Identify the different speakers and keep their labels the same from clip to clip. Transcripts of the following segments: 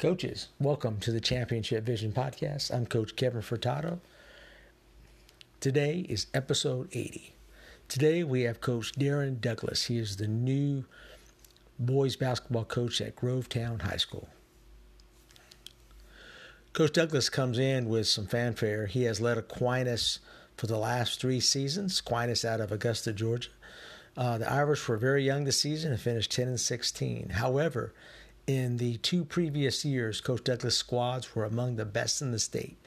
Speaker 1: Coaches, welcome to the Championship Vision Podcast. I'm Coach Kevin Furtado. Today is episode 80. Today we have Coach Darren Douglas. He is the new boys basketball coach at Grovetown High School. Coach Douglas comes in with some fanfare. He has led Aquinas for the last three seasons, Aquinas out of Augusta, Georgia. Uh, the Irish were very young this season and finished 10 and 16. However, in the two previous years, Coach Douglas' squads were among the best in the state.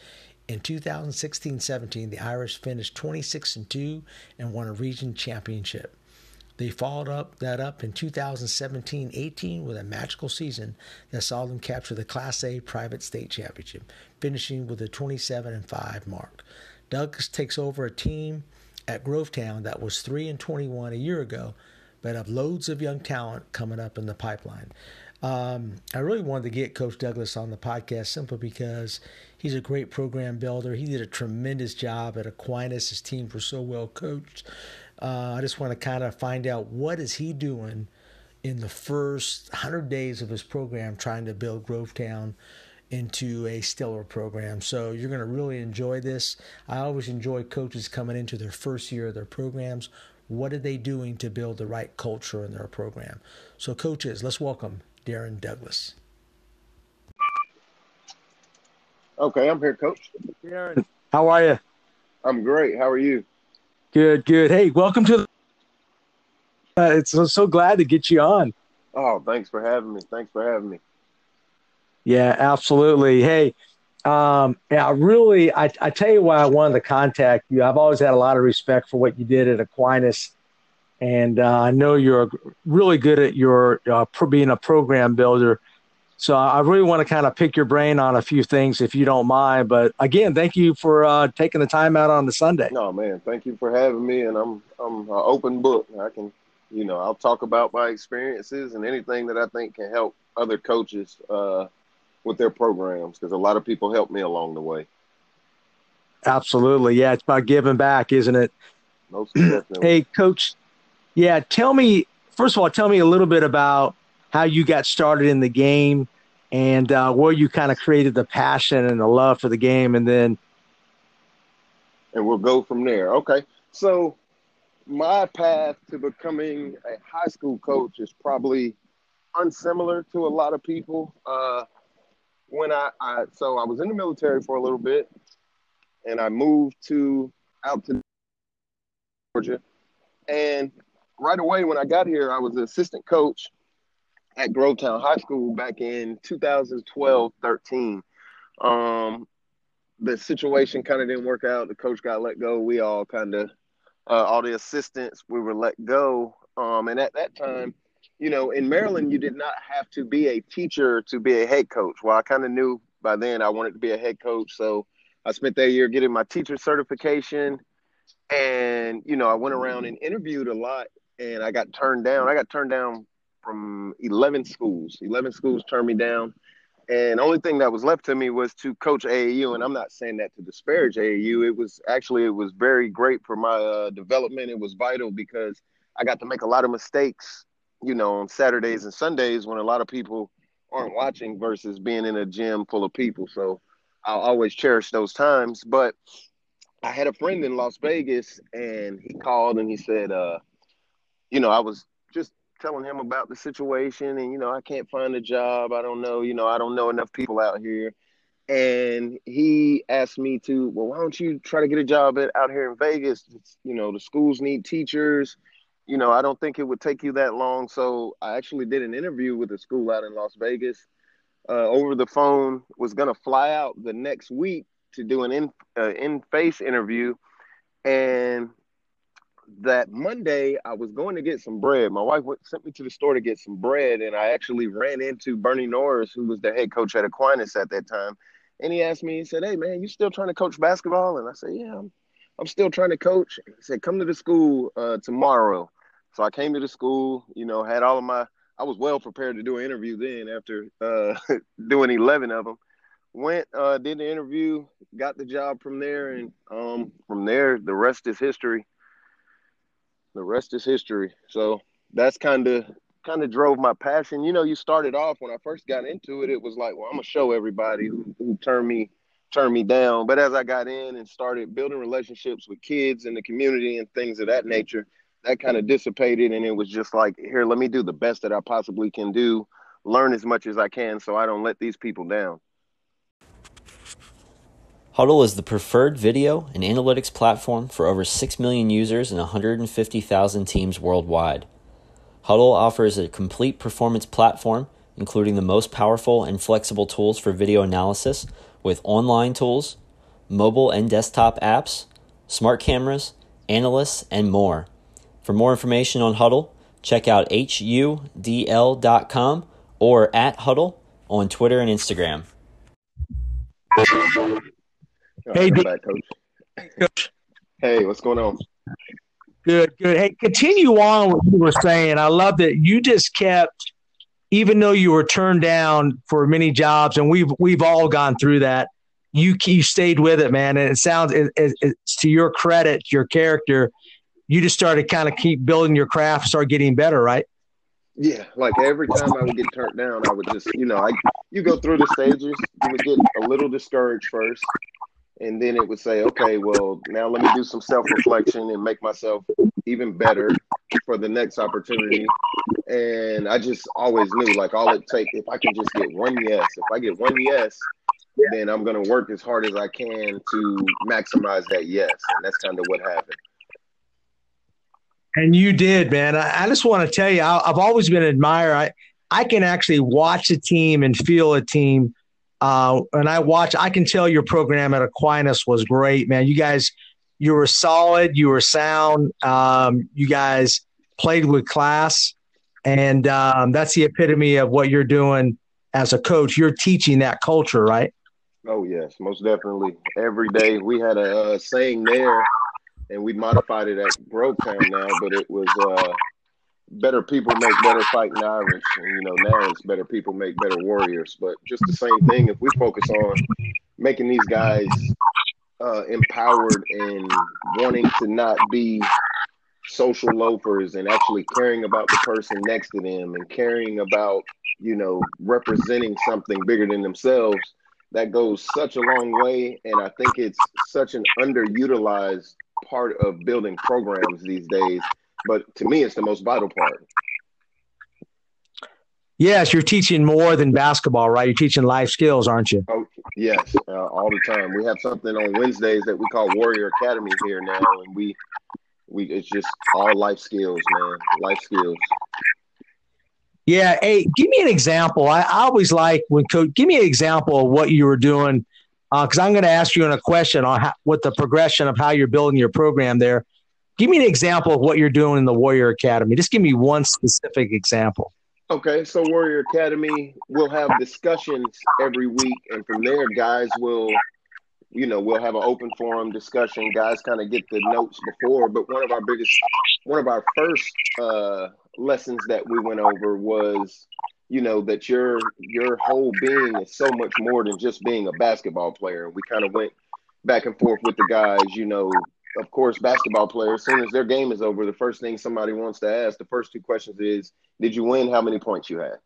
Speaker 1: In 2016-17, the Irish finished 26 and 2 and won a region championship. They followed up that up in 2017-18 with a magical season that saw them capture the Class A private state championship, finishing with a 27 and 5 mark. Douglas takes over a team at Grovetown that was 3 and 21 a year ago, but have loads of young talent coming up in the pipeline. Um, I really wanted to get Coach Douglas on the podcast simply because he's a great program builder. He did a tremendous job at Aquinas. His teams were so well coached. Uh, I just want to kind of find out what is he doing in the first 100 days of his program trying to build Grovetown into a stellar program. So you're going to really enjoy this. I always enjoy coaches coming into their first year of their programs. What are they doing to build the right culture in their program? So, coaches, let's welcome Darren Douglas.
Speaker 2: Okay, I'm here, Coach.
Speaker 3: Darren, how are you?
Speaker 2: I'm great. How are you?
Speaker 3: Good, good. Hey, welcome to. The, uh, it's so, so glad to get you on.
Speaker 2: Oh, thanks for having me. Thanks for having me.
Speaker 3: Yeah, absolutely. Hey, um, yeah, really, I, I tell you why I wanted to contact you. I've always had a lot of respect for what you did at Aquinas and uh, I know you're really good at your uh, being a program builder. So I really want to kind of pick your brain on a few things, if you don't mind. But again, thank you for uh, taking the time out on the Sunday.
Speaker 2: No, man, thank you for having me, and I'm I'm an open book. I can, you know, I'll talk about my experiences and anything that I think can help other coaches uh, with their programs because a lot of people helped me along the way.
Speaker 3: Absolutely, yeah, it's about giving back, isn't it?
Speaker 2: Most definitely.
Speaker 3: hey, coach, yeah, tell me first of all, tell me a little bit about how you got started in the game and uh, where you kind of created the passion and the love for the game, and then
Speaker 2: and we'll go from there. Okay, so my path to becoming a high school coach is probably unsimilar to a lot of people. Uh, when I, I so I was in the military for a little bit, and I moved to out to Georgia, and right away when I got here, I was an assistant coach at Grovetown High School back in 2012 13. Um, the situation kind of didn't work out. The coach got let go. We all kind of, uh, all the assistants, we were let go. Um, and at that time, you know, in Maryland, you did not have to be a teacher to be a head coach. Well, I kind of knew by then I wanted to be a head coach. So I spent that year getting my teacher certification. And, you know, I went around and interviewed a lot and I got turned down. I got turned down from 11 schools. 11 schools turned me down. And only thing that was left to me was to coach AAU. And I'm not saying that to disparage AAU. It was actually, it was very great for my uh, development. It was vital because I got to make a lot of mistakes, you know, on Saturdays and Sundays when a lot of people aren't watching versus being in a gym full of people. So I'll always cherish those times. But I had a friend in Las Vegas and he called and he said, uh, you know, I was just telling him about the situation and, you know, I can't find a job. I don't know, you know, I don't know enough people out here. And he asked me to, well, why don't you try to get a job at, out here in Vegas? It's, you know, the schools need teachers. You know, I don't think it would take you that long. So I actually did an interview with a school out in Las Vegas uh, over the phone, was going to fly out the next week to do an in, uh, in face interview. And that Monday I was going to get some bread. My wife went, sent me to the store to get some bread, and I actually ran into Bernie Norris, who was the head coach at Aquinas at that time. And he asked me, he said, Hey, man, you still trying to coach basketball? And I said, Yeah, I'm, I'm still trying to coach. He said, Come to the school uh, tomorrow. So I came to the school, you know, had all of my, I was well prepared to do an interview then after uh, doing 11 of them. Went, uh, did the interview, got the job from there. And um, from there, the rest is history the rest is history. So that's kind of kind of drove my passion. You know, you started off when I first got into it, it was like, well, I'm gonna show everybody who, who turned me turned me down. But as I got in and started building relationships with kids in the community and things of that nature, that kind of dissipated and it was just like, here, let me do the best that I possibly can do, learn as much as I can so I don't let these people down.
Speaker 4: Hudl is the preferred video and analytics platform for over 6 million users and 150,000 teams worldwide. Hudl offers a complete performance platform, including the most powerful and flexible tools for video analysis with online tools, mobile and desktop apps, smart cameras, analysts, and more. For more information on Hudl, check out hudl.com or at Hudl on Twitter and Instagram.
Speaker 3: Hey,
Speaker 2: D- back, coach. coach. Hey, what's going on?
Speaker 3: Good, good. Hey, continue on what you were saying. I love that you just kept, even though you were turned down for many jobs, and we've we've all gone through that. You you stayed with it, man, and it sounds it, it, it's to your credit, your character. You just started kind of keep building your craft, start getting better, right?
Speaker 2: Yeah, like every time I would get turned down, I would just, you know, I you go through the stages. You would get a little discouraged first, and then it would say, okay, well, now let me do some self reflection and make myself even better for the next opportunity. And I just always knew, like, all it take if I can just get one yes, if I get one yes, then I'm gonna work as hard as I can to maximize that yes, and that's kind of what happened.
Speaker 3: And you did, man. I, I just want to tell you, I, I've always been an admirer. I I can actually watch a team and feel a team uh, and I watch, I can tell your program at Aquinas was great, man. You guys, you were solid, you were sound. Um, you guys played with class, and um, that's the epitome of what you're doing as a coach. You're teaching that culture, right?
Speaker 2: Oh yes, most definitely. Every day we had a saying there, and we modified it at Grovetown now, but it was uh, better people make better fighting Irish, and you know now it's better people make better warriors. But just the same thing. If we focus on making these guys uh, empowered and wanting to not be social loafers and actually caring about the person next to them and caring about you know representing something bigger than themselves that goes such a long way and i think it's such an underutilized part of building programs these days but to me, it's the most vital part.
Speaker 3: Yes, you're teaching more than basketball, right? You're teaching life skills, aren't you?
Speaker 2: Oh, yes, uh, all the time. We have something on Wednesdays that we call Warrior Academy here now, and we we it's just all life skills, man. Life skills.
Speaker 3: Yeah. Hey, give me an example. I, I always like when coach. Give me an example of what you were doing, because uh, I'm going to ask you in a question on how, what the progression of how you're building your program there. Give me an example of what you're doing in the Warrior Academy. Just give me one specific example.
Speaker 2: Okay, so Warrior Academy will have discussions every week, and from there, guys will, you know, we'll have an open forum discussion. Guys kind of get the notes before, but one of our biggest, one of our first uh, lessons that we went over was, you know, that your your whole being is so much more than just being a basketball player. We kind of went back and forth with the guys, you know, of course, basketball players, as soon as their game is over, the first thing somebody wants to ask, the first two questions is, did you win? How many points you had?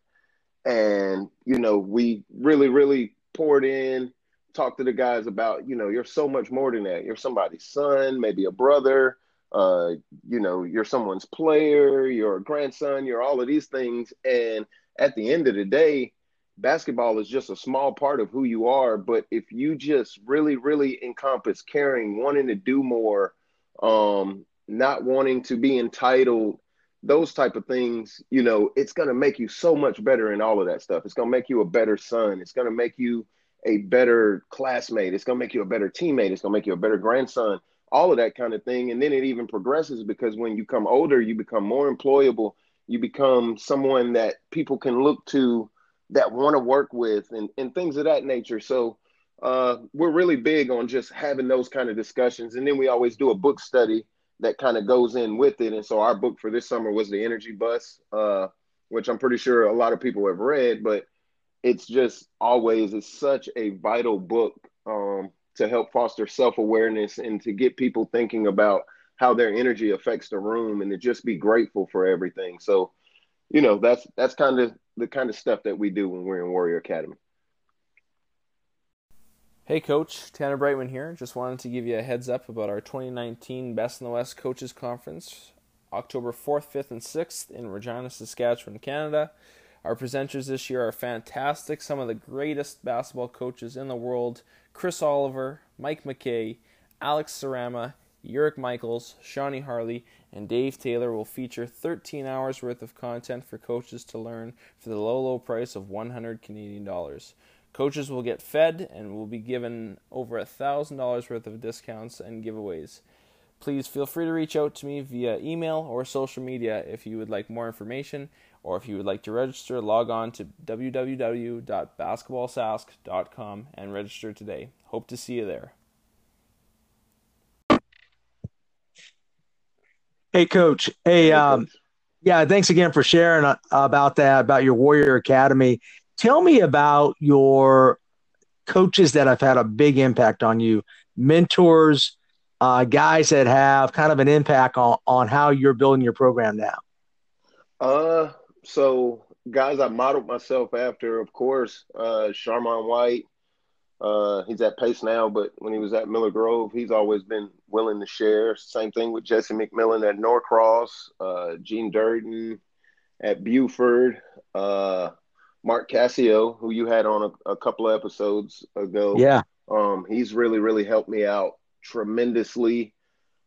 Speaker 2: And, you know, we really, really poured in, talked to the guys about, you know, you're so much more than that. You're somebody's son, maybe a brother, uh, you know, you're someone's player, you're a grandson, you're all of these things. And at the end of the day, basketball is just a small part of who you are. But if you just really, really encompass caring, wanting to do more, um, not wanting to be entitled, those type of things, you know, it's going to make you so much better in all of that stuff. It's going to make you a better son. It's going to make you a better classmate. It's going to make you a better teammate. It's going to make you a better grandson, all of that kind of thing. And then it even progresses because when you come older, you become more employable. You become someone that people can look to that want to work with and, and things of that nature. So uh, we're really big on just having those kind of discussions. And then we always do a book study that kind of goes in with it. And so our book for this summer was The Energy Bus, uh, which I'm pretty sure a lot of people have read, but it's just always it's such a vital book um, to help foster self-awareness and to get people thinking about how their energy affects the room and to just be grateful for everything. So you know, that's that's kind of the kind of stuff that we do when we're in Warrior Academy.
Speaker 5: Hey, Coach Tanner Brightman here. Just wanted to give you a heads up about our 2019 Best in the West Coaches Conference, October 4th, 5th, and 6th in Regina, Saskatchewan, Canada. Our presenters this year are fantastic. Some of the greatest basketball coaches in the world Chris Oliver, Mike McKay, Alex Sarama, Uric Michaels, Shawnee Harley, and Dave Taylor will feature 13 hours worth of content for coaches to learn for the low, low price of 100 Canadian dollars. Coaches will get fed and will be given over $1,000 worth of discounts and giveaways. Please feel free to reach out to me via email or social media if you would like more information or if you would like to register, log on to www.basketballsask.com and register today. Hope to see you there.
Speaker 3: Hey, Coach. Hey, um, yeah, thanks again for sharing uh, about that, about your Warrior Academy. Tell me about your coaches that have had a big impact on you, mentors, uh, guys that have kind of an impact on, on how you're building your program now.
Speaker 2: Uh, so guys I modeled myself after, of course, uh, Sharman White. Uh, he's at Pace now, but when he was at Miller Grove, he's always been willing to share. Same thing with Jesse McMillan at Norcross, uh, Gene Durden at Buford, uh, Mark Cassio, who you had on a, a couple of episodes ago.
Speaker 3: Yeah.
Speaker 2: Um, he's really, really helped me out tremendously.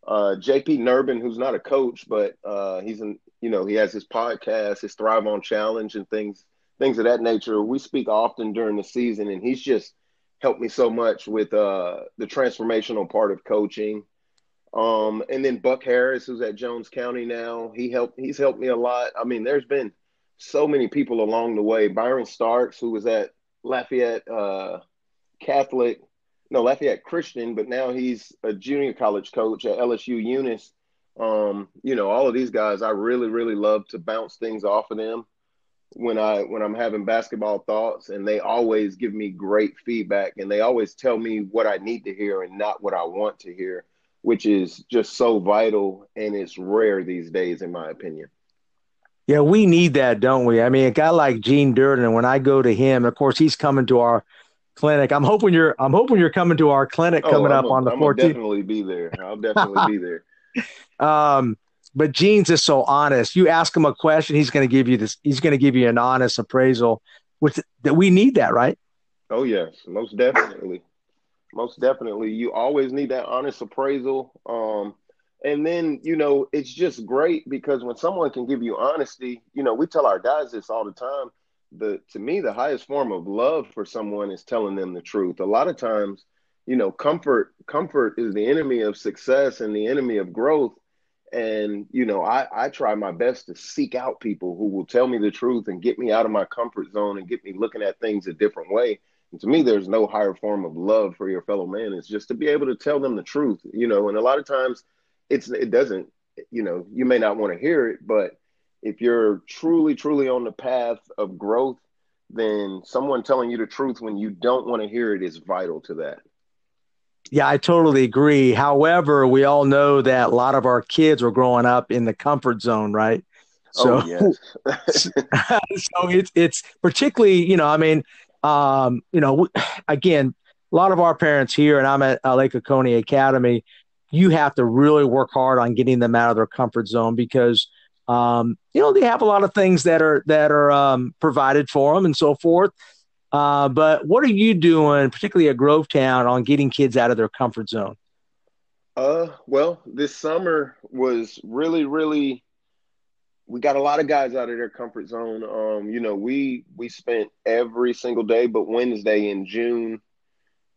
Speaker 2: Uh, JP Nerbun, who's not a coach, but uh, he's an you know he has his podcast, his Thrive on Challenge, and things things of that nature. We speak often during the season, and he's just helped me so much with uh, the transformational part of coaching. Um, and then Buck Harris, who's at Jones County now, he helped. He's helped me a lot. I mean, there's been so many people along the way. Byron Starks, who was at Lafayette uh, Catholic, no Lafayette Christian, but now he's a junior college coach at LSU Eunice. Um, you know, all of these guys, I really, really love to bounce things off of them when I when I'm having basketball thoughts, and they always give me great feedback, and they always tell me what I need to hear and not what I want to hear, which is just so vital, and it's rare these days, in my opinion.
Speaker 3: Yeah, we need that, don't we? I mean, a guy like Gene Durden, when I go to him, of course, he's coming to our clinic. I'm hoping you're. I'm hoping you're coming to our clinic oh, coming up a, on the 14th.
Speaker 2: Definitely be there. I'll definitely be there.
Speaker 3: Um, but Gene's is so honest. You ask him a question, he's going to give you this. He's going to give you an honest appraisal. Which that we need that, right?
Speaker 2: Oh yes, most definitely, most definitely. You always need that honest appraisal. Um, and then you know it's just great because when someone can give you honesty, you know we tell our guys this all the time. The to me the highest form of love for someone is telling them the truth. A lot of times, you know, comfort comfort is the enemy of success and the enemy of growth and you know I, I try my best to seek out people who will tell me the truth and get me out of my comfort zone and get me looking at things a different way. And to me there's no higher form of love for your fellow man. It's just to be able to tell them the truth you know. And a lot of times it's it doesn't you know you may not want to hear it but if you're truly truly on the path of growth then someone telling you the truth when you don't want to hear it is vital to that
Speaker 3: yeah, I totally agree. However, we all know that a lot of our kids were growing up in the comfort zone, right?
Speaker 2: So, oh, yes.
Speaker 3: so it's it's particularly, you know, I mean, um, you know, again, a lot of our parents here, and I'm at uh, Lake Oconee Academy. You have to really work hard on getting them out of their comfort zone because, um, you know, they have a lot of things that are that are um, provided for them and so forth. Uh, but what are you doing, particularly at Grovetown, on getting kids out of their comfort zone?
Speaker 2: Uh, well, this summer was really, really. We got a lot of guys out of their comfort zone. Um, you know, we we spent every single day, but Wednesday in June,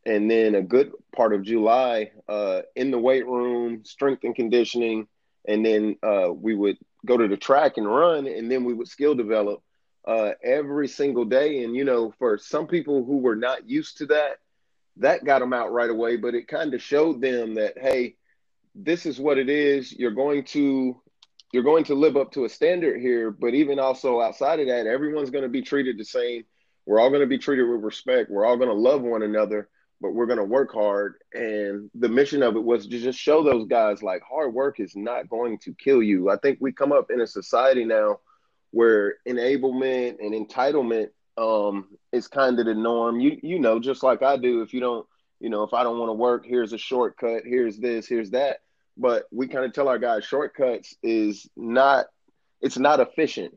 Speaker 2: and then a good part of July uh, in the weight room, strength and conditioning, and then uh, we would go to the track and run, and then we would skill develop uh, every single day. And, you know, for some people who were not used to that, that got them out right away. But it kind of showed them that, hey, this is what it is. You're going to you're going to live up to a standard here, but even also outside of that, everyone's going to be treated the same. We're all going to be treated with respect. We're all going to love one another, but we're going to work hard. And the mission of it was to just show those guys like hard work is not going to kill you. I think we come up in a society now where enablement and entitlement um, is kind of the norm. You you know, just like I do. If you don't, you know, if I don't want to work, here's a shortcut. Here's this. Here's that. But we kind of tell our guys shortcuts is not. It's not efficient.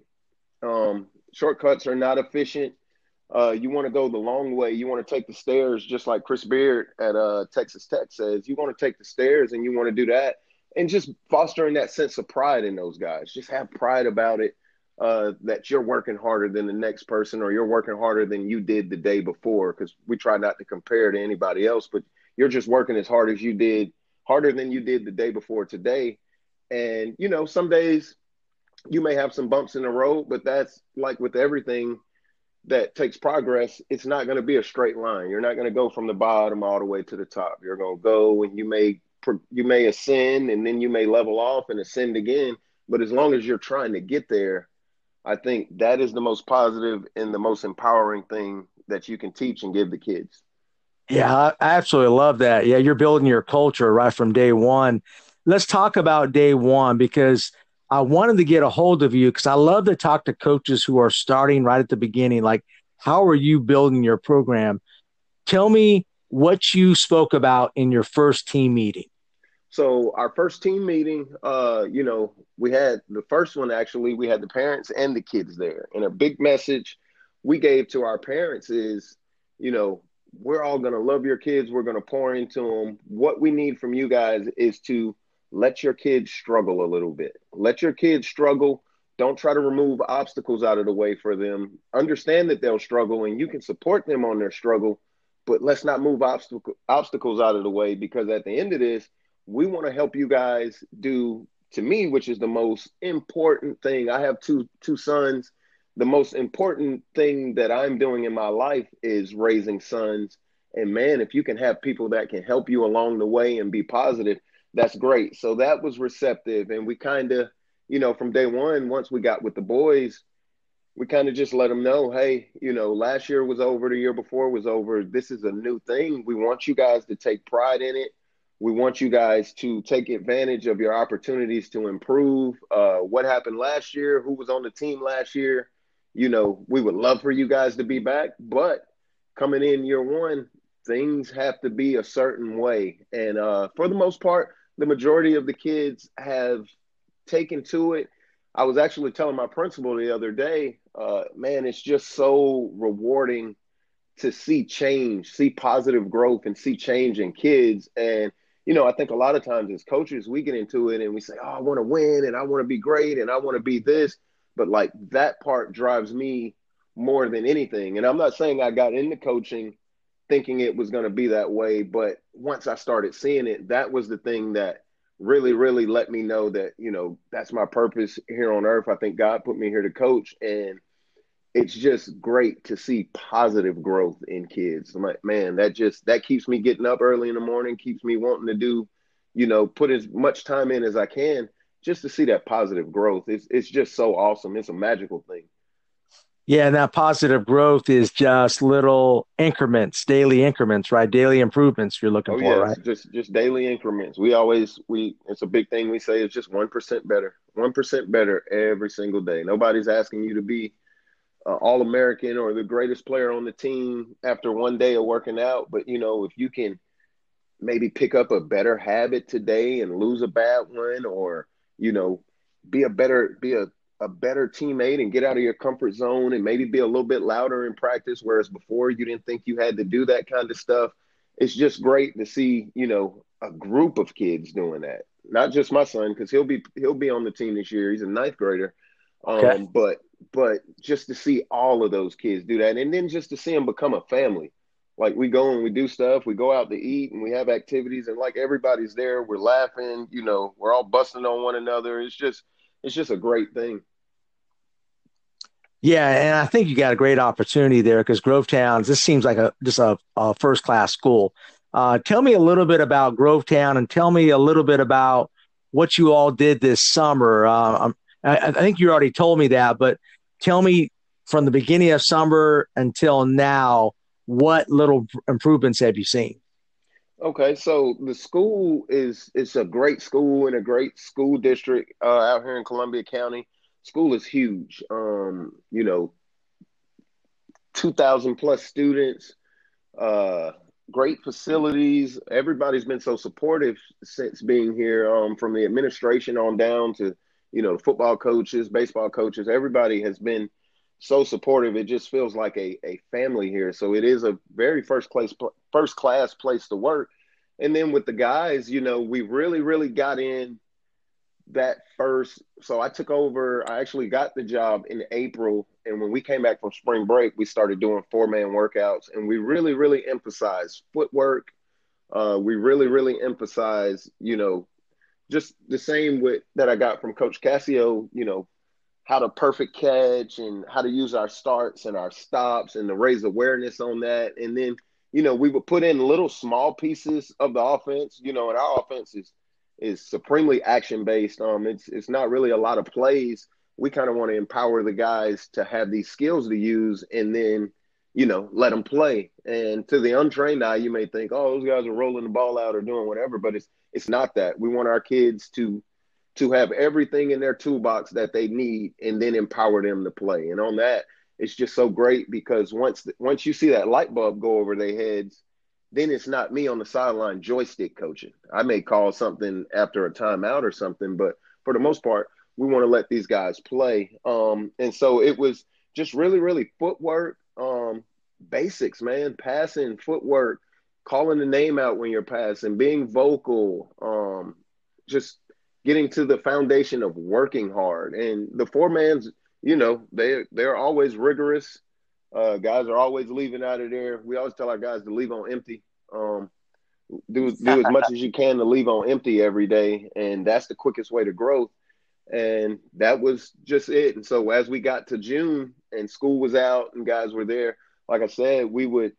Speaker 2: Um, shortcuts are not efficient. Uh, you want to go the long way. You want to take the stairs, just like Chris Beard at uh, Texas Tech says. You want to take the stairs, and you want to do that, and just fostering that sense of pride in those guys. Just have pride about it uh, that you're working harder than the next person or you're working harder than you did the day before because we try not to compare to anybody else but you're just working as hard as you did harder than you did the day before today. And you know some days you may have some bumps in the road but that's like with everything that takes progress it's not going to be a straight line. You're not going to go from the bottom all the way to the top. You're going to go and you may you may ascend and then you may level off and ascend again but as long as you're trying to get there I think that is the most positive and the most empowering thing that you can teach and give the kids.
Speaker 3: Yeah, I absolutely love that. Yeah, you're building your culture right from day one. Let's talk about day one because I wanted to get a hold of you because I love to talk to coaches who are starting right at the beginning. Like, how are you building your program? Tell me what you spoke about in your first team meeting.
Speaker 2: So our first team meeting, uh, you know, we had the first one actually, we had the parents and the kids there. And a big message we gave to our parents is, you know, we're all going to love your kids. We're going to pour into them. What we need from you guys is to let your kids struggle a little bit. Let your kids struggle. Don't try to remove obstacles out of the way for them. Understand that they'll struggle and you can support them on their struggle, but let's not move obstacle, obstacles out of the way because at the end of this, we want to help you guys do to me, which is the most important thing. I have two two sons. The most important thing that I'm doing in my life is raising sons. And man, if you can have people that can help you along the way and be positive, that's great. So that was receptive. And we kind of, you know, from day one, once we got with the boys, we kind of just let them know, hey, you know, last year was over, the year before was over. This is a new thing. We want you guys to take pride in it. We want you guys to take advantage of your opportunities to improve. Uh, what happened last year? Who was on the team last year? You know, we would love for you guys to be back, but coming in year one, things have to be a certain way. And uh, for the most part, the majority of the kids have taken to it. I was actually telling my principal the other day, uh, man, it's just so rewarding to see change, see positive growth, and see change in kids. And you know, I think a lot of times as coaches, we get into it and we say, oh, I want to win and I want to be great and I want to be this. But like that part drives me more than anything. And I'm not saying I got into coaching thinking it was going to be that way. But once I started seeing it, that was the thing that really, really let me know that, you know, that's my purpose here on earth. I think God put me here to coach. And it's just great to see positive growth in kids. I'm like, man, that just that keeps me getting up early in the morning, keeps me wanting to do, you know, put as much time in as I can just to see that positive growth. It's it's just so awesome. It's a magical thing.
Speaker 3: Yeah, and that positive growth is just little increments, daily increments, right? Daily improvements you're looking oh, for, yeah, right?
Speaker 2: Just just daily increments. We always we it's a big thing we say it's just one percent better. One percent better every single day. Nobody's asking you to be uh, All American or the greatest player on the team after one day of working out. But you know, if you can maybe pick up a better habit today and lose a bad one, or you know, be a better be a a better teammate and get out of your comfort zone and maybe be a little bit louder in practice, whereas before you didn't think you had to do that kind of stuff. It's just great to see, you know, a group of kids doing that. Not just my son, because he'll be he'll be on the team this year. He's a ninth grader. Okay. Um, but but just to see all of those kids do that, and then just to see them become a family. Like we go and we do stuff, we go out to eat and we have activities, and like everybody's there, we're laughing, you know, we're all busting on one another. It's just, it's just a great thing.
Speaker 3: Yeah, and I think you got a great opportunity there because Grovetown. This seems like a just a, a first class school. Uh, tell me a little bit about Grovetown, and tell me a little bit about what you all did this summer. Uh, I, I think you already told me that, but tell me from the beginning of summer until now, what little improvements have you seen?
Speaker 2: Okay, so the school is it's a great school in a great school district uh, out here in Columbia County. school is huge. Um, you know, two thousand plus students, uh, great facilities. Everybody's been so supportive since being here, um, from the administration on down to you know football coaches, baseball coaches. Everybody has been so supportive. It just feels like a, a family here. So it is a very first place first class place to work. And then with the guys, you know, we really really got in that first so I took over I actually got the job in April and when we came back from spring break, we started doing four-man workouts and we really really emphasized footwork. Uh, we really really emphasize, you know, just the same with that I got from Coach Cassio, you know, how to perfect catch and how to use our starts and our stops and to raise awareness on that. And then, you know, we would put in little small pieces of the offense, you know, and our offense is is supremely action based. Um it's it's not really a lot of plays. We kind of want to empower the guys to have these skills to use and then, you know, let them play. And to the untrained eye, you may think, oh, those guys are rolling the ball out or doing whatever, but it's it's not that. We want our kids to to have everything in their toolbox that they need and then empower them to play. And on that, it's just so great because once once you see that light bulb go over their heads, then it's not me on the sideline joystick coaching. I may call something after a timeout or something, but for the most part, we want to let these guys play. Um, and so it was just really, really footwork, um, basics, man, passing, footwork, calling the name out when you're passing, being vocal, um, just getting to the foundation of working hard. And the four mans, you know, they they're always rigorous. Uh, guys are always leaving out of there. We always tell our guys to leave on empty. Um, do do as much as you can to leave on empty every day, and that's the quickest way to growth. And that was just it. And so as we got to June and school was out and guys were there, like I said, we would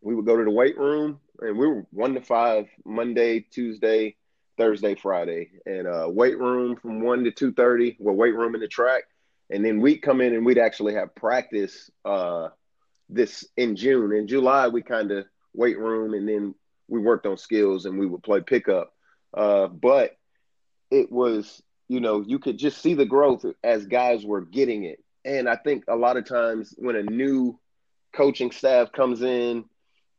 Speaker 2: we would go to the weight room and we were one to five Monday, Tuesday, Thursday, Friday, and uh, weight room from one to two thirty. Well, weight room in the track, and then we'd come in and we'd actually have practice uh, this in June. In July, we kind of weight room, and then we worked on skills and we would play pickup. Uh, but it was, you know, you could just see the growth as guys were getting it. And I think a lot of times when a new coaching staff comes in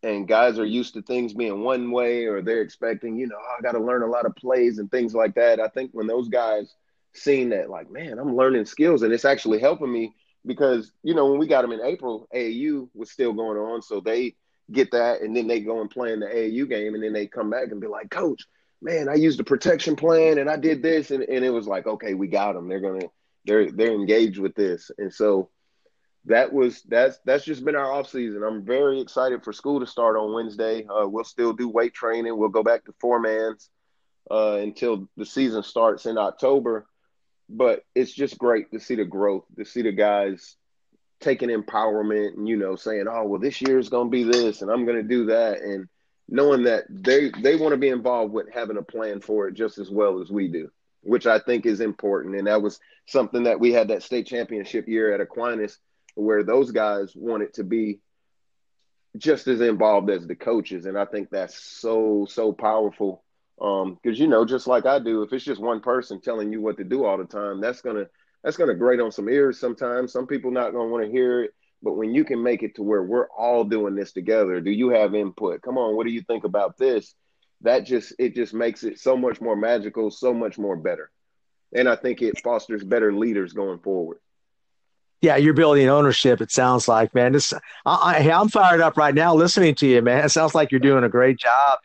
Speaker 2: and guys are used to things being one way or they're expecting, you know, oh, I got to learn a lot of plays and things like that. I think when those guys seen that, like, man, I'm learning skills and it's actually helping me because, you know, when we got them in April, AAU was still going on. So they get that and then they go and play in the AAU game and then they come back and be like, coach, man, I used a protection plan and I did this. And, and it was like, okay, we got them. They're going to, they're, they're engaged with this. And so, that was that's that's just been our off season. I'm very excited for school to start on Wednesday. Uh, we'll still do weight training. We'll go back to four mans uh, until the season starts in October. But it's just great to see the growth, to see the guys taking empowerment and you know saying, "Oh, well, this year is going to be this, and I'm going to do that," and knowing that they they want to be involved with having a plan for it just as well as we do, which I think is important. And that was something that we had that state championship year at Aquinas where those guys wanted to be just as involved as the coaches. And I think that's so, so powerful. Um, cause you know, just like I do, if it's just one person telling you what to do all the time, that's gonna that's gonna grate on some ears sometimes. Some people not gonna want to hear it. But when you can make it to where we're all doing this together, do you have input? Come on, what do you think about this? That just it just makes it so much more magical, so much more better. And I think it fosters better leaders going forward
Speaker 3: yeah, you're building ownership. It sounds like, man. This, I, am fired up right now listening to you, man. It sounds like you're doing a great job.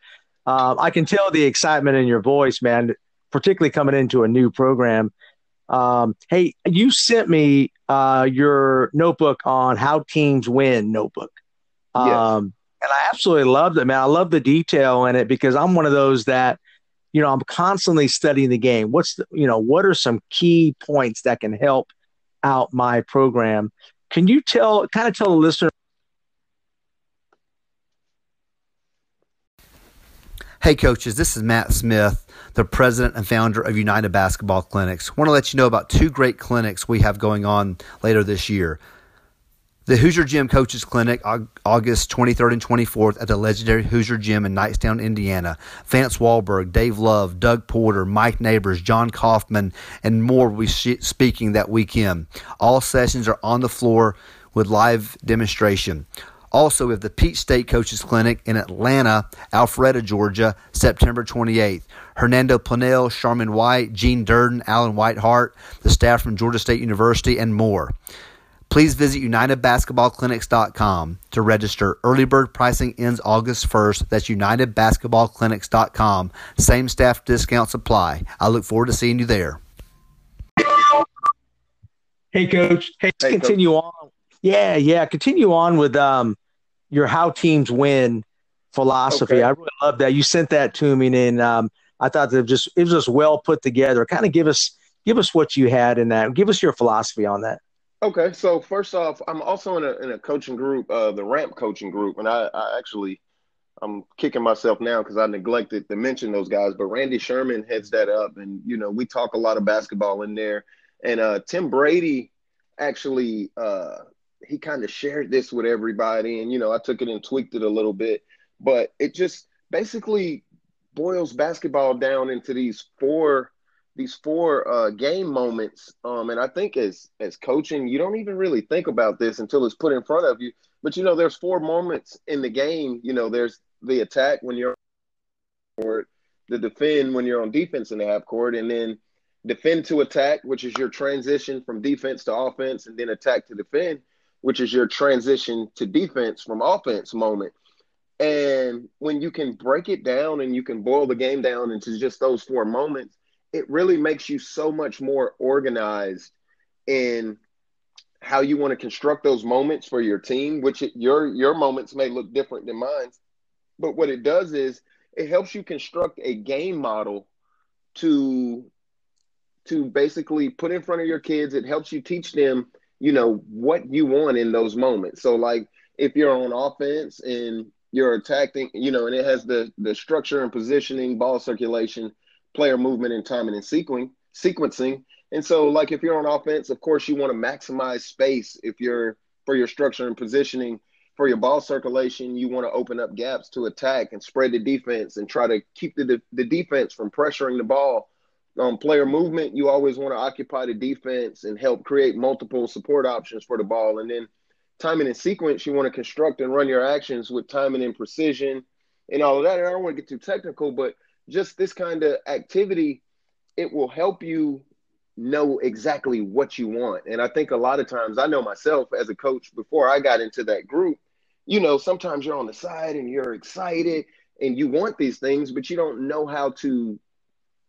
Speaker 3: Um, I can tell the excitement in your voice, man. Particularly coming into a new program. Um, hey, you sent me uh, your notebook on how teams win notebook. Um, yes. And I absolutely loved it, man. I love the detail in it because I'm one of those that, you know, I'm constantly studying the game. What's the, you know, what are some key points that can help – out my program. Can you tell, kind of tell the listener?
Speaker 6: Hey, coaches, this is Matt Smith, the president and founder of United Basketball Clinics. I want to let you know about two great clinics we have going on later this year. The Hoosier Gym Coaches Clinic, August 23rd and 24th at the legendary Hoosier Gym in Knightstown, Indiana. Vance Walberg, Dave Love, Doug Porter, Mike Neighbors, John Kaufman, and more will be speaking that weekend. All sessions are on the floor with live demonstration. Also, we have the Peach State Coaches Clinic in Atlanta, Alpharetta, Georgia, September 28th. Hernando Planell, Sharman White, Gene Durden, Alan Whitehart, the staff from Georgia State University, and more. Please visit UnitedBasketballClinics.com to register. Early bird pricing ends August 1st. That's UnitedBasketballClinics.com. Same staff discounts apply. I look forward to seeing you there.
Speaker 3: Hey, Coach. Hey, let's hey, continue Coach. on. Yeah, yeah. Continue on with um, your how teams win philosophy. Okay. I really love that. You sent that to me, and um, I thought that it just it was just well put together. Kind of give us give us what you had in that. Give us your philosophy on that.
Speaker 2: Okay, so first off, I'm also in a in a coaching group, uh, the Ramp coaching group, and I, I actually I'm kicking myself now because I neglected to mention those guys. But Randy Sherman heads that up, and you know we talk a lot of basketball in there. And uh, Tim Brady actually uh, he kind of shared this with everybody, and you know I took it and tweaked it a little bit, but it just basically boils basketball down into these four these four uh, game moments. Um, and I think as as coaching, you don't even really think about this until it's put in front of you. But you know, there's four moments in the game. You know, there's the attack when you're court, the defend when you're on defense in the half court, and then defend to attack, which is your transition from defense to offense, and then attack to defend, which is your transition to defense from offense moment. And when you can break it down and you can boil the game down into just those four moments, it really makes you so much more organized in how you want to construct those moments for your team, which it, your your moments may look different than mine. But what it does is it helps you construct a game model to to basically put in front of your kids. It helps you teach them, you know, what you want in those moments. So like if you're on offense and you're attacking, you know, and it has the the structure and positioning, ball circulation, player movement and timing and sequencing. Sequencing. And so, like if you're on offense, of course you want to maximize space. If you're for your structure and positioning, for your ball circulation, you want to open up gaps to attack and spread the defense and try to keep the the defense from pressuring the ball. Um, player movement, you always want to occupy the defense and help create multiple support options for the ball. And then timing and sequence, you want to construct and run your actions with timing and precision and all of that. And I don't want to get too technical, but just this kind of activity, it will help you know exactly what you want. And I think a lot of times, I know myself as a coach before I got into that group, you know, sometimes you're on the side and you're excited and you want these things, but you don't know how to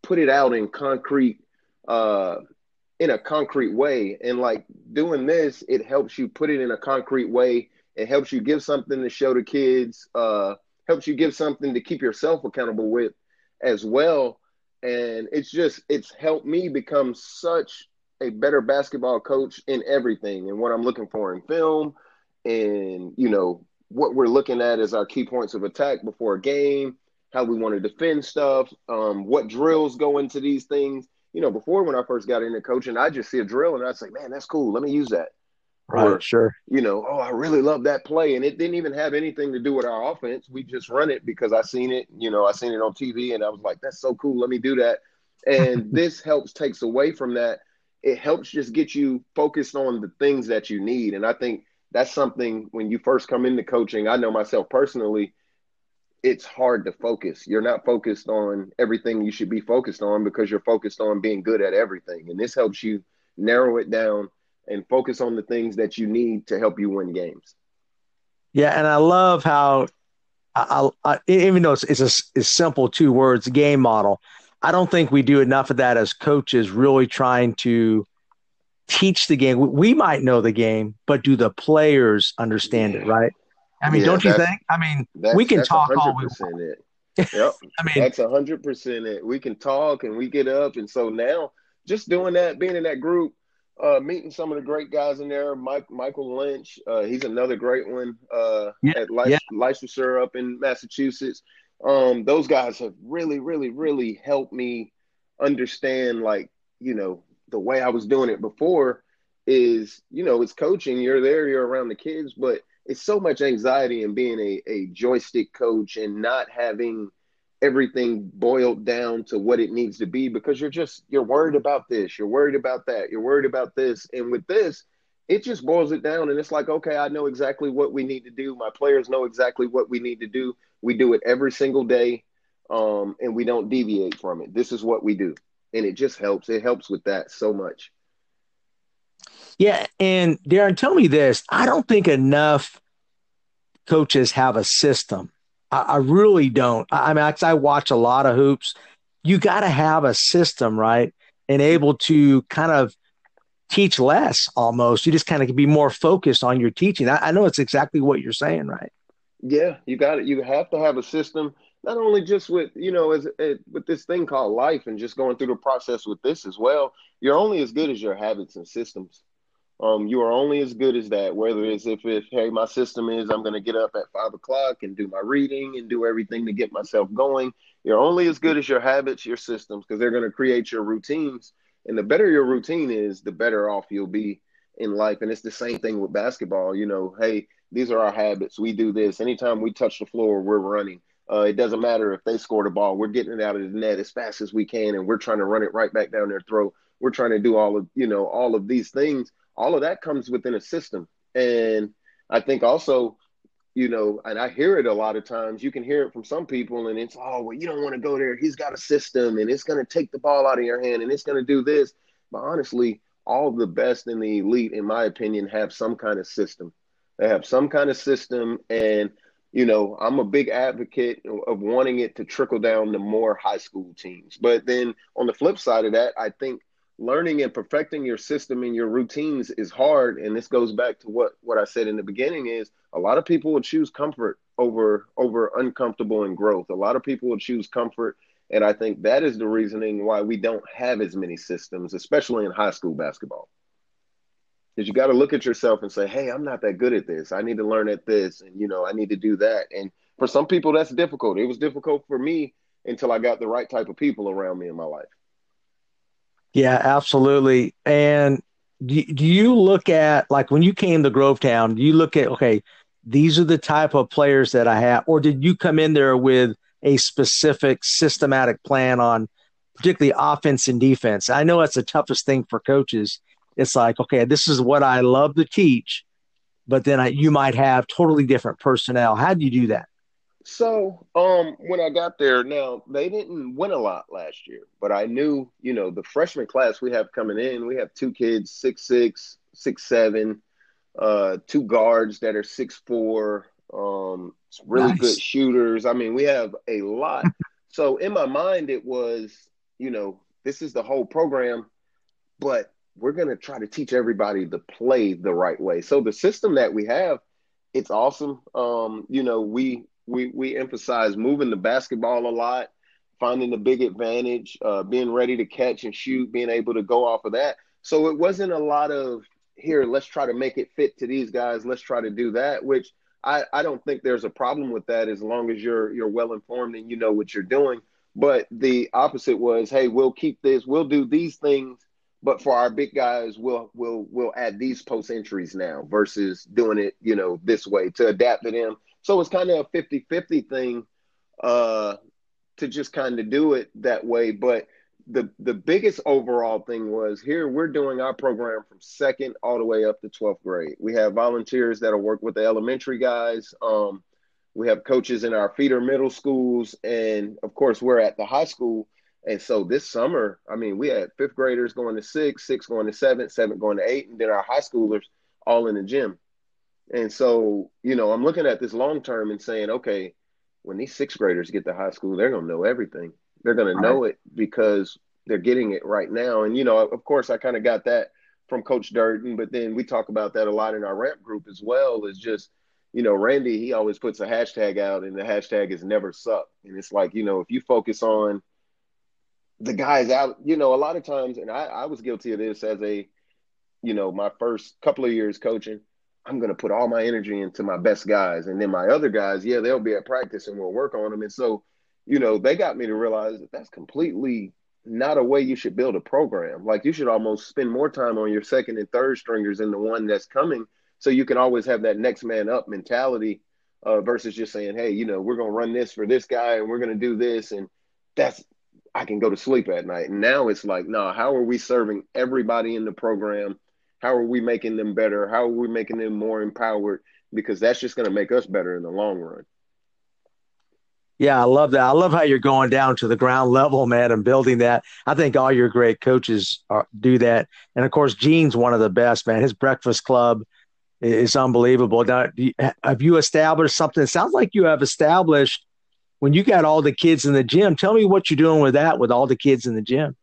Speaker 2: put it out in concrete, uh, in a concrete way. And like doing this, it helps you put it in a concrete way. It helps you give something to show the kids, uh, helps you give something to keep yourself accountable with as well. And it's just, it's helped me become such a better basketball coach in everything and what I'm looking for in film and, you know, what we're looking at as our key points of attack before a game, how we want to defend stuff, um, what drills go into these things. You know, before when I first got into coaching, I just see a drill and I'd say, man, that's cool. Let me use that.
Speaker 3: Right, or, sure.
Speaker 2: You know, oh, I really love that play, and it didn't even have anything to do with our offense. We just run it because I seen it. You know, I seen it on TV, and I was like, that's so cool. Let me do that. And this helps takes away from that. It helps just get you focused on the things that you need, and I think that's something when you first come into coaching. I know myself personally. It's hard to focus. You're not focused on everything you should be focused on because you're focused on being good at everything. And this helps you narrow it down and focus on the things that you need to help you win games.
Speaker 3: Yeah, and I love how, I, I, even though it's, it's a it's simple two words, game model. I don't think we do enough of that as coaches, really trying to teach the game. We might know the game, but do the players understand it? Right? I mean, yeah, don't you think? I mean, we can talk all we want.
Speaker 2: It. Yep. I mean, that's a hundred percent it. We can talk and we get up, and so now just doing that, being in that group, uh, meeting some of the great guys in there. Mike Michael Lynch, uh, he's another great one uh, yeah, at Leic- yeah. Leicester up in Massachusetts. Um, those guys have really, really, really helped me understand, like you know, the way I was doing it before. is, you know, it's coaching. You're there, you're around the kids, but it's so much anxiety in being a, a joystick coach and not having everything boiled down to what it needs to be because you're just you're worried about this you're worried about that you're worried about this. And with this it just boils it down and it's like okay i know exactly what we need to do. My players know exactly what we need to do. We do it every single day um, and we don't deviate from it. This is what we do. And it just helps. It helps with that so much.
Speaker 3: Yeah, and Darren, tell me this: I don't think enough coaches have a system. I, I really don't. I, I mean, I watch a lot of hoops. You got to have a system, right, and able to kind of teach less. Almost, you just kind of be more focused on your teaching. I, I know it's exactly what you're saying, right?
Speaker 2: Yeah, you got it. You have to have a system not only just with you know as, as, with this thing called life and just going through the process with this as well you're only as good as your habits and systems um, you are only as good as that. Whether it's if hey, my system is I'm going to get up at five o'clock and do my reading and do everything to get myself going. You're only as good as your habits, your systems, because they're going to create your routines. And the better your routine is, the better off you'll be in life. And it's the same thing with basketball. You know, hey, these are our habits. We do this. Anytime we touch the floor, we're running. Uh, it doesn't matter if they score the ball. We're getting it out of the net as fast as we can, and we're trying to run it right back down their throat. We're trying to do all of you know all of these things all of that comes within a system. And I think also, you know, and I hear it a lot of times. You can hear it from some people, and it's, oh, well, you don't want to go there. He's got a system, and it's going to take the ball out of your hand, and it's going to do this. But honestly, all the best in the elite, in my opinion, have some kind of system. They have some kind of system, and you know, I'm a big advocate of wanting it to trickle down to more high school teams. But then on the flip side of that, I think learning and perfecting your system and your routines is hard. And this goes back to what what i said in the beginning is a lot of people will choose comfort over over uncomfortable and growth. A lot of people will choose comfort. And i think that is the reasoning why we don't have as many systems especially in high school basketball. Because you got to look at yourself and say hey i'm not that good at this. I need to learn at this and you know i need to do that. And for some people that's difficult. It was difficult for me until i got the right type of people around me in my life
Speaker 3: yeah, absolutely. And do, do you look at like when you came to Grovetown, do you look at okay, these are the type of players that I have, or did you come in there with a specific systematic plan on particularly offense and defense? I know that's the toughest thing for coaches. It's like, okay, this is what I love to teach, but then I, you might have totally different personnel. How do you do that?
Speaker 2: So, um, when I got there, now they didn't win a lot last year, but I knew, you know, the freshman class we have coming in, we have two kids, six six, six seven, uh, two guards that are six four, um, really nice. good shooters. I mean, we have a lot. so in my mind, it was, you know, this is the whole program, but we're gonna try to teach everybody to play the right way. So the system that we have, it's awesome. Um, you know, we we we emphasize moving the basketball a lot, finding the big advantage, uh, being ready to catch and shoot, being able to go off of that. So it wasn't a lot of here. Let's try to make it fit to these guys. Let's try to do that. Which I, I don't think there's a problem with that as long as you're you're well informed and you know what you're doing. But the opposite was, hey, we'll keep this. We'll do these things but for our big guys, we'll we'll we'll add these post entries now versus doing it, you know, this way to adapt to them so it's kind of a 50 50 thing uh, to just kind of do it that way. But the, the biggest overall thing was here we're doing our program from second all the way up to 12th grade. We have volunteers that'll work with the elementary guys. Um, we have coaches in our feeder middle schools. And of course, we're at the high school. And so this summer, I mean, we had fifth graders going to six, six going to seven, seven going to eight, and then our high schoolers all in the gym. And so, you know, I'm looking at this long term and saying, okay, when these sixth graders get to high school, they're going to know everything. They're going to know it because they're getting it right now. And, you know, of course, I kind of got that from Coach Durden, but then we talk about that a lot in our ramp group as well. Is just, you know, Randy, he always puts a hashtag out, and the hashtag is never suck. And it's like, you know, if you focus on the guys out, you know, a lot of times, and I, I was guilty of this as a, you know, my first couple of years coaching I'm going to put all my energy into my best guys. And then my other guys, yeah, they'll be at practice and we'll work on them. And so, you know, they got me to realize that that's completely not a way you should build a program. Like you should almost spend more time on your second and third stringers than the one that's coming, so you can always have that next man up mentality uh, versus just saying, hey, you know, we're gonna run this for this guy and we're gonna do this, and that's I can go to sleep at night. And now it's like, no, how are we serving everybody in the program? How are we making them better? How are we making them more empowered? Because that's just going to make us better in the long run.
Speaker 3: Yeah, I love that. I love how you're going down to the ground level, man, and building that. I think all your great coaches are, do that. And of course, Gene's one of the best, man. His breakfast club is unbelievable. Now, have you established something? It sounds like you have established when you got all the kids in the gym. Tell me what you're doing with that with all the kids in the gym.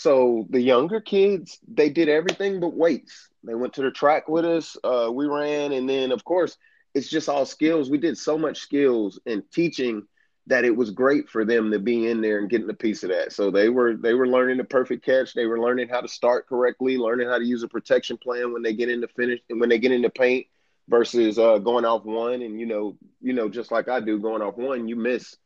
Speaker 2: So the younger kids, they did everything but weights. They went to the track with us. Uh, we ran, and then of course, it's just all skills. We did so much skills and teaching that it was great for them to be in there and getting a piece of that. So they were they were learning the perfect catch. They were learning how to start correctly, learning how to use a protection plan when they get into finish and when they get into paint versus uh, going off one. And you know, you know, just like I do, going off one, you miss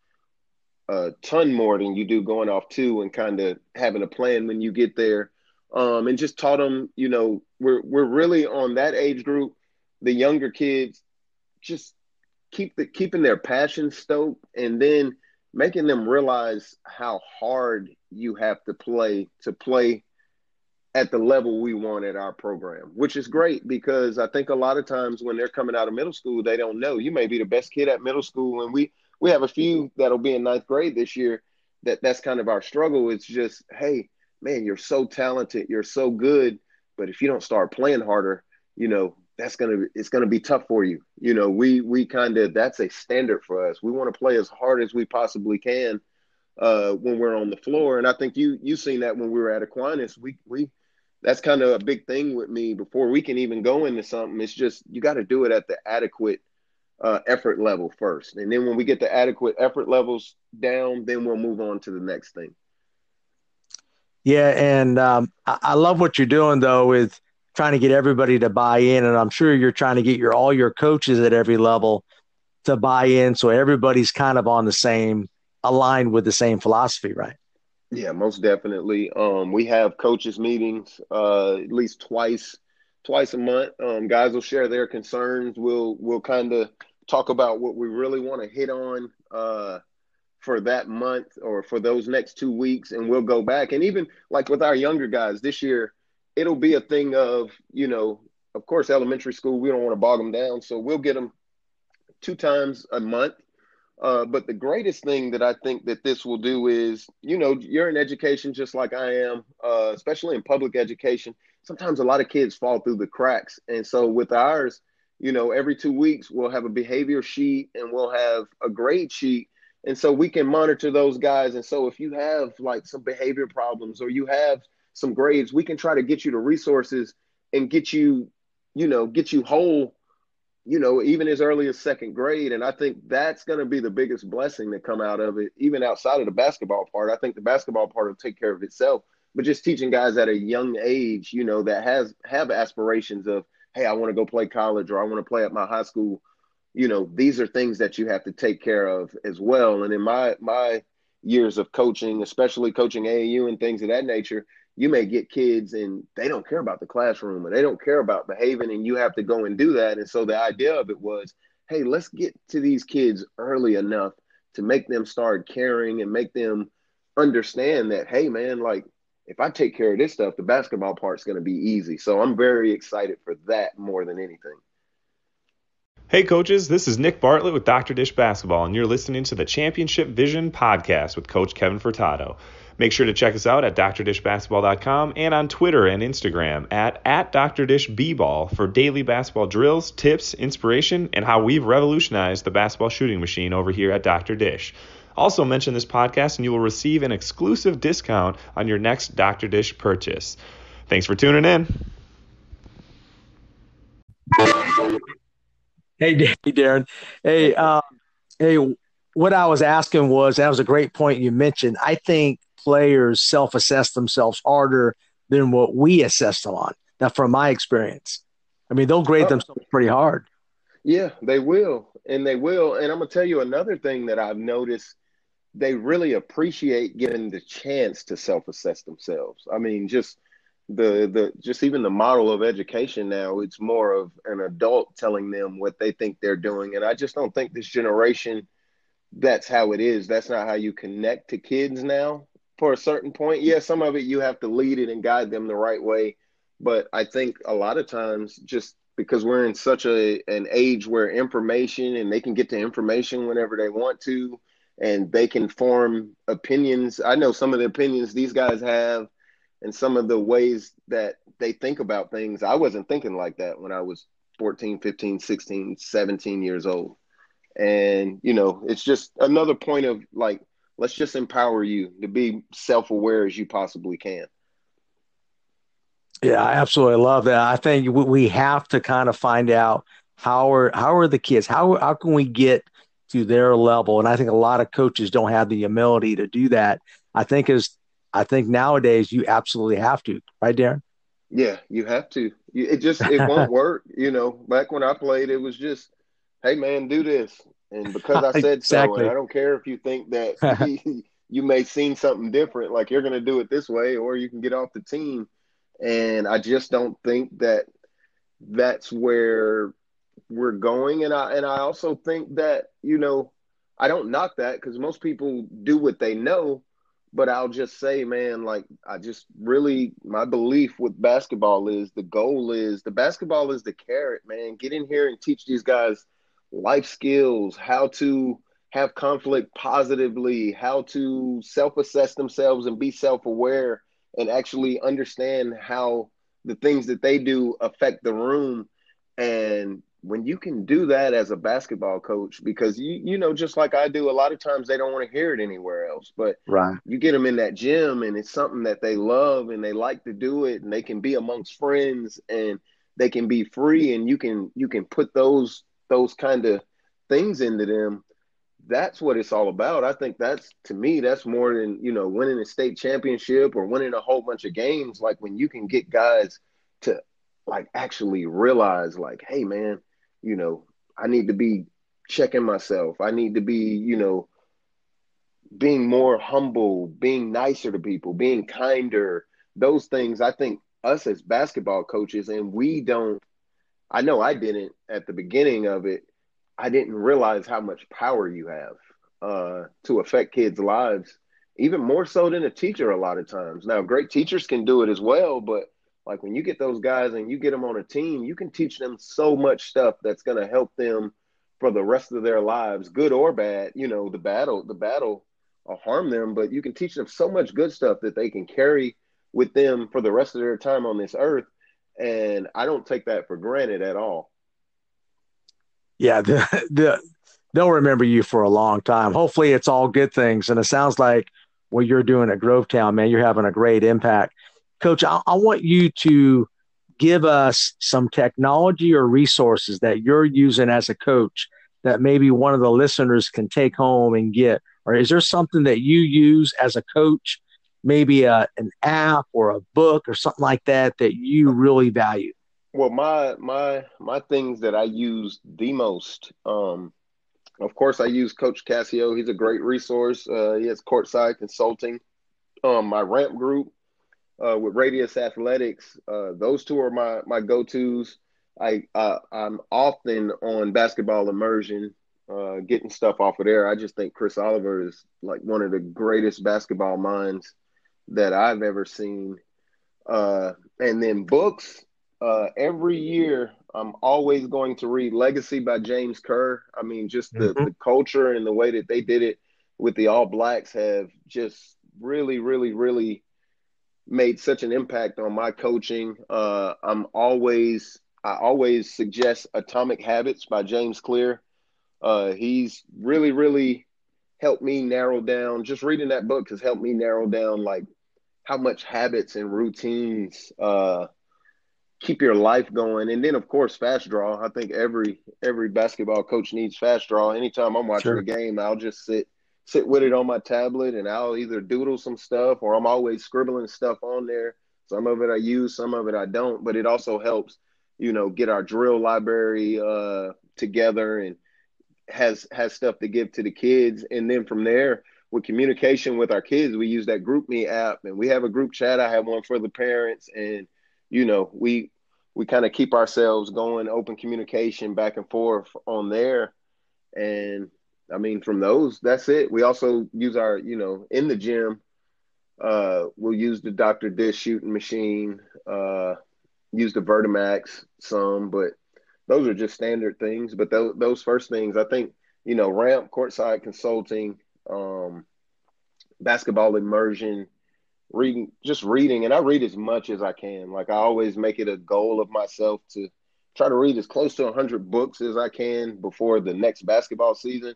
Speaker 2: a ton more than you do going off two and kind of having a plan when you get there. Um, and just taught them, you know, we're we're really on that age group, the younger kids, just keep the keeping their passion stoked and then making them realize how hard you have to play to play at the level we want at our program, which is great because I think a lot of times when they're coming out of middle school, they don't know. You may be the best kid at middle school, and we we have a few that'll be in ninth grade this year. That that's kind of our struggle. It's just, hey, man, you're so talented, you're so good, but if you don't start playing harder, you know, that's gonna it's gonna be tough for you. You know, we we kind of that's a standard for us. We want to play as hard as we possibly can uh, when we're on the floor, and I think you you seen that when we were at Aquinas. We we that's kind of a big thing with me. Before we can even go into something, it's just you got to do it at the adequate uh, effort level first. And then when we get the adequate effort levels down, then we'll move on to the next thing.
Speaker 3: Yeah, and um, I, I, love what you're doing though with trying to get everybody to buy in, and I'm sure you're trying to get your all your coaches at every level to buy in, so everybody's kind of on the same aligned with the same philosophy, right?
Speaker 2: Yeah, most definitely. Um, we have coaches meetings uh, at least twice twice a month. Um, guys will share their concerns. We'll we'll kind of talk about what we really want to hit on uh, for that month or for those next two weeks, and we'll go back. And even like with our younger guys this year, it'll be a thing of you know, of course, elementary school. We don't want to bog them down, so we'll get them two times a month. Uh, but the greatest thing that I think that this will do is, you know, you're in education just like I am, uh, especially in public education sometimes a lot of kids fall through the cracks. And so with ours, you know, every two weeks we'll have a behavior sheet and we'll have a grade sheet. And so we can monitor those guys. And so if you have like some behavior problems or you have some grades, we can try to get you the resources and get you, you know, get you whole, you know, even as early as second grade. And I think that's going to be the biggest blessing that come out of it, even outside of the basketball part. I think the basketball part will take care of itself but just teaching guys at a young age, you know, that has have aspirations of, hey, I want to go play college or I want to play at my high school. You know, these are things that you have to take care of as well. And in my my years of coaching, especially coaching AAU and things of that nature, you may get kids and they don't care about the classroom and they don't care about behaving, and you have to go and do that. And so the idea of it was, hey, let's get to these kids early enough to make them start caring and make them understand that, hey, man, like if I take care of this stuff, the basketball part's going to be easy. So I'm very excited for that more than anything.
Speaker 7: Hey, coaches, this is Nick Bartlett with Dr. Dish Basketball, and you're listening to the Championship Vision podcast with Coach Kevin Furtado. Make sure to check us out at drdishbasketball.com and on Twitter and Instagram at, at drdishbball for daily basketball drills, tips, inspiration, and how we've revolutionized the basketball shooting machine over here at Dr. Dish. Also, mention this podcast and you will receive an exclusive discount on your next Dr. Dish purchase. Thanks for tuning in.
Speaker 3: Hey, Darren. Hey, um, hey. What I was asking was that was a great point you mentioned. I think players self-assess themselves harder than what we assess them on. Now, from my experience, I mean, they'll grade oh. themselves pretty hard.
Speaker 2: Yeah, they will, and they will. And I'm gonna tell you another thing that I've noticed they really appreciate getting the chance to self-assess themselves. I mean, just the the just even the model of education now, it's more of an adult telling them what they think they're doing. And I just don't think this generation that's how it is. That's not how you connect to kids now. For a certain point, yeah, some of it you have to lead it and guide them the right way. But I think a lot of times just because we're in such a an age where information and they can get to information whenever they want to and they can form opinions. I know some of the opinions these guys have and some of the ways that they think about things. I wasn't thinking like that when I was 14, 15, 16, 17 years old. And, you know, it's just another point of like, let's just empower you to be self aware as you possibly can.
Speaker 3: Yeah, I absolutely love that. I think we have to kind of find out how are how are the kids how how can we get to their level. And i think a lot of coaches don't have the ability to do that. I think is i think nowadays you absolutely have to right darren?
Speaker 2: Yeah you have to. It just it won't work you know. Back when i played it was just hey man do this. And because i said exactly. so and i don't care if you think that you may seen something different like you're going to do it this way or you can get off the team. And i just don't think that that's where we're going. And i and i also think that you know i don't knock that because most people do what they know but i'll just say man like i just really my belief with basketball is the goal is the basketball is the carrot man. Get in here and teach these guys life skills how to have conflict positively how to self-assess themselves and be self-aware and actually understand how the things that they do affect the room. And when you can do that as a basketball coach because you you know just like I do a lot of times they don't want to hear it anywhere else but
Speaker 3: right.
Speaker 2: you get them in that gym and it's something that they love and they like to do it and they can be amongst friends and they can be free and you can you can put those those kind of things into them. That's what it's all about. I think that's to me that's more than you know winning a state championship or winning a whole bunch of games. Like when you can get guys to like actually realize like hey man you know, I need to be checking myself. I need to be, you know, being more humble, being nicer to people, being kinder, those things. I think us as basketball coaches, and we don't, I know I didn't at the beginning of it, I didn't realize how much power you have uh, to affect kids' lives, even more so than a teacher a lot of times. Now, great teachers can do it as well, but like when you get those guys and you get them on a team, you can teach them so much stuff that's going to help them for the rest of their lives, good or bad. You know, the battle, the battle will harm them, but you can teach them so much good stuff that they can carry with them for the rest of their time on this earth. And I don't take that for granted at all.
Speaker 3: Yeah, the, the they'll remember you for a long time. Hopefully, it's all good things, and it sounds like what you're doing at Grovetown, man, you're having a great impact. Coach, I, I want you to give us some technology or resources that you're using as a coach that maybe one of the listeners can take home and get? Or is there something that you use as a coach, maybe a, an app or a book or something like that that you really value?
Speaker 2: Well, my my my things that I use the most, um, of course, I use Coach Cassio. He's a great resource. Uh, he has courtside consulting. Um, my ramp group, uh, with Radius Athletics. Uh, those two are my my go tos. I uh, I'm often on Basketball Immersion, uh, getting stuff off of there. I just think Chris Oliver is like one of the greatest basketball minds that I've ever seen. Uh, and then books. Uh, every year, I'm always going to read Legacy by James Kerr. I mean, just the, mm-hmm. the culture and the way that they did it with the All Blacks have just really, really, really made such an impact on my coaching. Uh, I'm always I always suggest Atomic Habits by James Clear. Uh, he's really really helped me narrow down. Just reading that book has helped me narrow down like how much habits and routines uh, keep your life going. And then of course FastDraw. I think every every basketball coach needs FastDraw. Anytime I'm watching sure. a game, I'll just sit sit with it on my tablet and I'll either doodle some stuff or I'm always scribbling stuff on there. Some of it I use, some of it I don't, but it also helps, you know, get our drill library uh, together and has has stuff to give to the kids. And then from there, with communication with our kids, we use that GroupMe app, and we have a group chat. I have one for the parents, and you know, we we kind of keep ourselves going, open communication back and forth on there. And I mean, from those, that's it. We also use our, you know, in the gym, uh, we'll use the Dr. Dish shooting machine, uh, use the Vertimax some, but those are just standard things. But those, those first things, I think, you know, ramp, courtside consulting, um, basketball immersion, reading just reading and i read as much as i can like i always make it a goal of myself to try to read as close to 100 books as i can before the next basketball season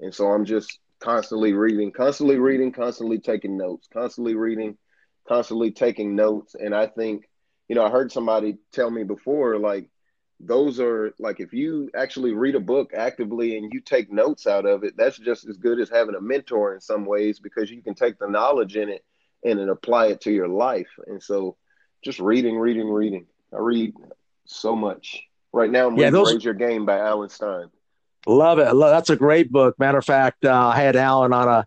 Speaker 2: and so i'm just constantly reading constantly reading constantly taking notes constantly reading constantly taking notes and i think you know i heard somebody tell me before like those are like if you actually read a book actively and you take notes out of it that's just as good as having a mentor in some ways because you can take the knowledge in it and then apply it to your life. And so just reading, reading, reading. I read so much. Right now, I'm yeah, reading those... Raise Your Game by Alan Stein.
Speaker 3: Love it. That's a great book. Matter of fact, uh, I had Alan on a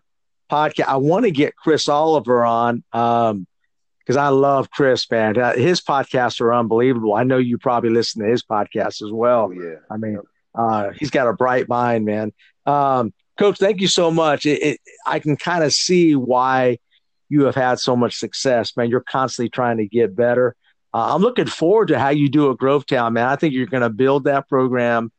Speaker 3: podcast. I want to get Chris Oliver on because um, I love Chris, man. His podcasts are unbelievable. I know you probably listen to his podcast as well.
Speaker 2: Oh, yeah.
Speaker 3: I mean, uh, he's got a bright mind, man. Um, Coach, thank you so much. It, it, I can kind of see why – you have had so much success, man. You're constantly trying to get better. Uh, I'm looking forward to how you do at Grovetown, man. I think you're going to build that program.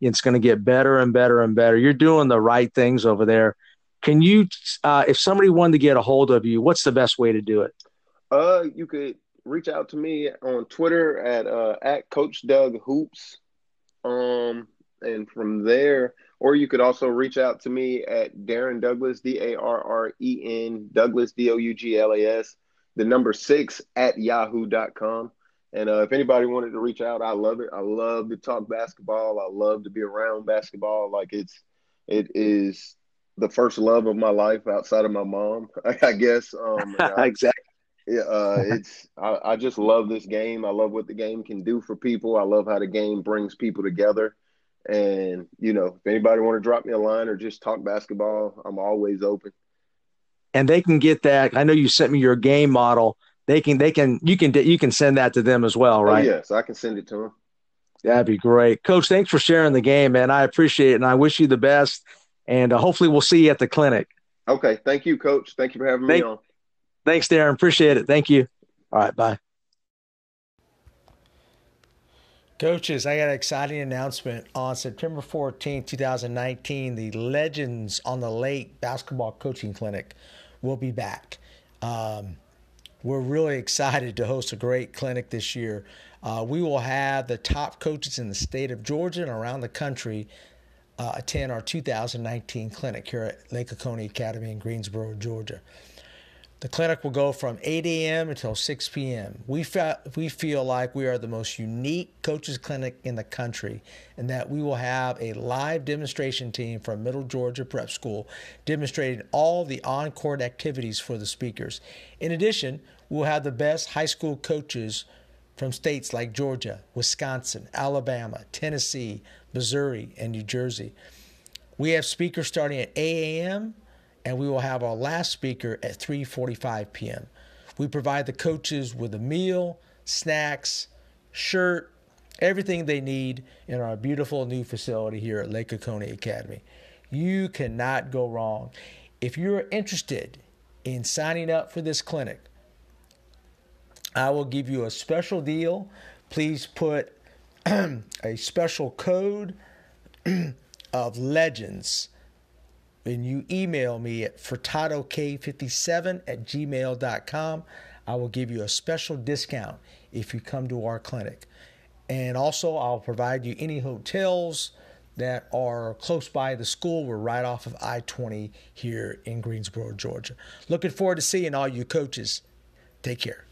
Speaker 3: It's going to get better and better and better. You're doing the right things over there. Can you, uh, if somebody wanted to get a hold of you, what's the best way to do it?
Speaker 2: Uh, you could reach out to me on Twitter at uh, at Coach Doug Hoops. Um, and from there, or you could also reach out to me at Darren Douglas, D A R R E N, Douglas, D O U G L A S, the number six at yahoo.com. And uh, if anybody wanted to reach out, I love it. I love to talk basketball. I love to be around basketball. Like it's, it is the first love of my life outside of my mom, I guess. Um,
Speaker 3: I, exactly.
Speaker 2: Yeah, uh, it's I, I, just love this game. I love what the game can do for people. I love how the game brings people together. And you know, if anybody want to drop me a line or just talk basketball, I'm always open.
Speaker 3: And they can get that. I know you sent me your game model. They can, they can, you can, you can send that to them as well, oh, right?
Speaker 2: Oh, yes, I can send it to them.
Speaker 3: That'd be great, Coach. Thanks for sharing the game, man. I appreciate it, and I wish you the best. And uh, hopefully, we'll see you at the clinic.
Speaker 2: Okay, thank you, Coach. Thank you for having Thank, me on.
Speaker 3: Thanks, Darren. Appreciate it. Thank you. All right, bye.
Speaker 1: Coaches, I got an exciting announcement. On September 14, 2019, the Legends on the Lake Basketball Coaching Clinic will be back. Um, we're really excited to host a great clinic this year. Uh, we will have the top coaches in the state of Georgia and around the country uh, attend our 2019 clinic here at Lake Oconee Academy in Greensboro, Georgia. The clinic will go from 8 a.m. until 6 p.m. We, fe- we feel like we are the most unique coaches clinic in the country and that we will have a live demonstration team from Middle Georgia Prep School demonstrating all the on court activities for the speakers. In addition, we'll have the best high school coaches from states like Georgia, Wisconsin, Alabama, Tennessee, Missouri, and New Jersey. We have speakers starting at 8 a.m and we will have our last speaker at 3:45 p.m. We provide the coaches with a meal, snacks, shirt, everything they need in our beautiful new facility here at Lake Oconee Academy. You cannot go wrong. If you're interested in signing up for this clinic, I will give you a special deal. Please put a special code of legends and you email me at furtadok57 at gmail.com, I will give you a special discount if you come to our clinic. And also, I'll provide you any hotels that are close by the school. We're right off of I 20 here in Greensboro, Georgia. Looking forward to seeing all you coaches. Take care.